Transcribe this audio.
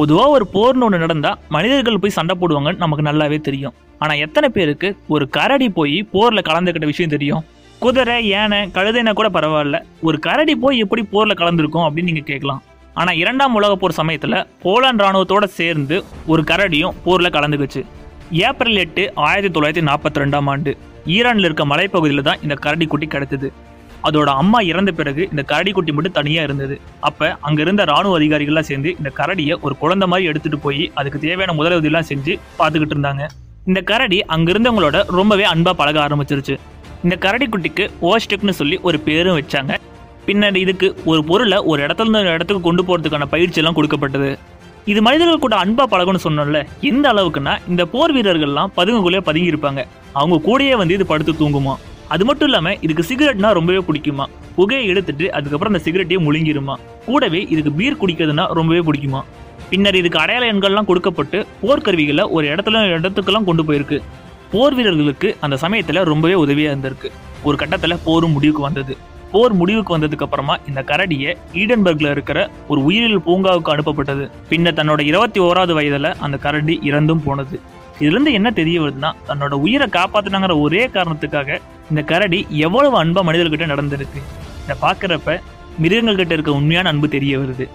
பொதுவாக ஒரு போர்னு ஒன்று நடந்தால் மனிதர்கள் போய் சண்டை போடுவாங்கன்னு நமக்கு நல்லாவே தெரியும். ஆனால் எத்தனை பேருக்கு ஒரு கரடி போய் போரில் கலந்துக்கிட்ட விஷயம் தெரியும்? குதிரை யானை கழுதைனா கூட பரவாயில்ல. ஒரு கரடி போய் எப்படி போரில் கலந்துருக்கும் அப்படின்னு நீங்கள் கேட்கலாம். ஆனால் இரண்டாம் உலக போர் சமயத்தில் போலாண்ட் ராணுவத்தோட சேர்ந்து ஒரு கரடியும் போரில் கலந்துக்குச்சு. ஏப்ரல் எட்டு ஆயிரத்தி தொள்ளாயிரத்தி நாற்பத்தி ரெண்டாம் ஆண்டு ஈரானில் இருக்க மலைப்பகுதியில் தான் இந்த கரடி குட்டி கிடைத்தது அதோட அம்மா இறந்த பிறகு இந்த கரடி குட்டி மட்டும் தனியா இருந்தது. அப்ப அங்க இருந்த ராணுவ அதிகாரிகள்லாம் சேர்ந்து இந்த கரடியை ஒரு குழந்தை மாதிரி எடுத்துட்டு போய் அதுக்கு தேவையான முதலுதவிலாம் செஞ்சு பார்த்துக்கிட்டு இருந்தாங்க. இந்த கரடி அங்க இருந்தவங்களோட ரொம்பவே அன்பா பழக ஆரம்பிச்சிருச்சு. இந்த கரடி குட்டிக்கு ஓஸ்டெக்னு சொல்லி ஒரு பேரும் வச்சாங்க. பின்னர் இதுக்கு ஒரு பொருளை ஒரு இடத்துல இருந்து ஒரு இடத்துக்கு கொண்டு போறதுக்கான பயிற்சி எல்லாம் கொடுக்கப்பட்டது. இது மனிதர்கள் கூட அன்பா பழகும்னு சொன்னோம்ல எந்த அளவுக்குன்னா இந்த போர் வீரர்கள்லாம் பதுங்குக்குள்ளே பதுங்கி இருப்பாங்க அவங்க கூடயே வந்து இது படுத்து தூங்குமா. அது மட்டும் இல்லாமல் இதுக்கு சிகரெட்னா ரொம்பவே பிடிக்குமா? புகையை எடுத்துட்டு அதுக்கப்புறம் அந்த சிகரெட்டையே முழுங்கிருமா? கூடவே இதுக்கு பீர் குடிக்கிறதுனா ரொம்பவே பிடிக்குமா? பின்னர் இதுக்கு அடையாள எண்கள்லாம் கொடுக்கப்பட்டு போர்க்கருவிகளை ஒரு இடத்துல இடத்துக்கெல்லாம் கொண்டு போயிருக்கு. போர் வீரர்களுக்கு அந்த சமயத்தில் ரொம்பவே உதவியாக இருந்திருக்கு. ஒரு கட்டத்தில் போரும் முடிவுக்கு வந்தது. போர் முடிவுக்கு வந்ததுக்கு அப்புறமா இந்த கரடியை ஈடன்பர்க்ல இருக்கிற ஒரு உயிரியல் பூங்காவுக்கு அனுப்பப்பட்டது. பின்னர் தன்னோட இருபத்தி ஓராவது வயதுல அந்த கரடி இறந்தும் போனது. இதுல இருந்து என்ன தெரிய வருதுன்னா தன்னோட உயிரை காப்பாத்தினாங்கிற ஒரே காரணத்துக்காக இந்த கரடி எவ்வளவு அன்பா மனிதர்கிட்ட நடந்திருக்கு. இதை பார்க்குறப்ப மிருகங்கள்கிட்ட இருக்க உண்மையான அன்பு தெரிய வருது.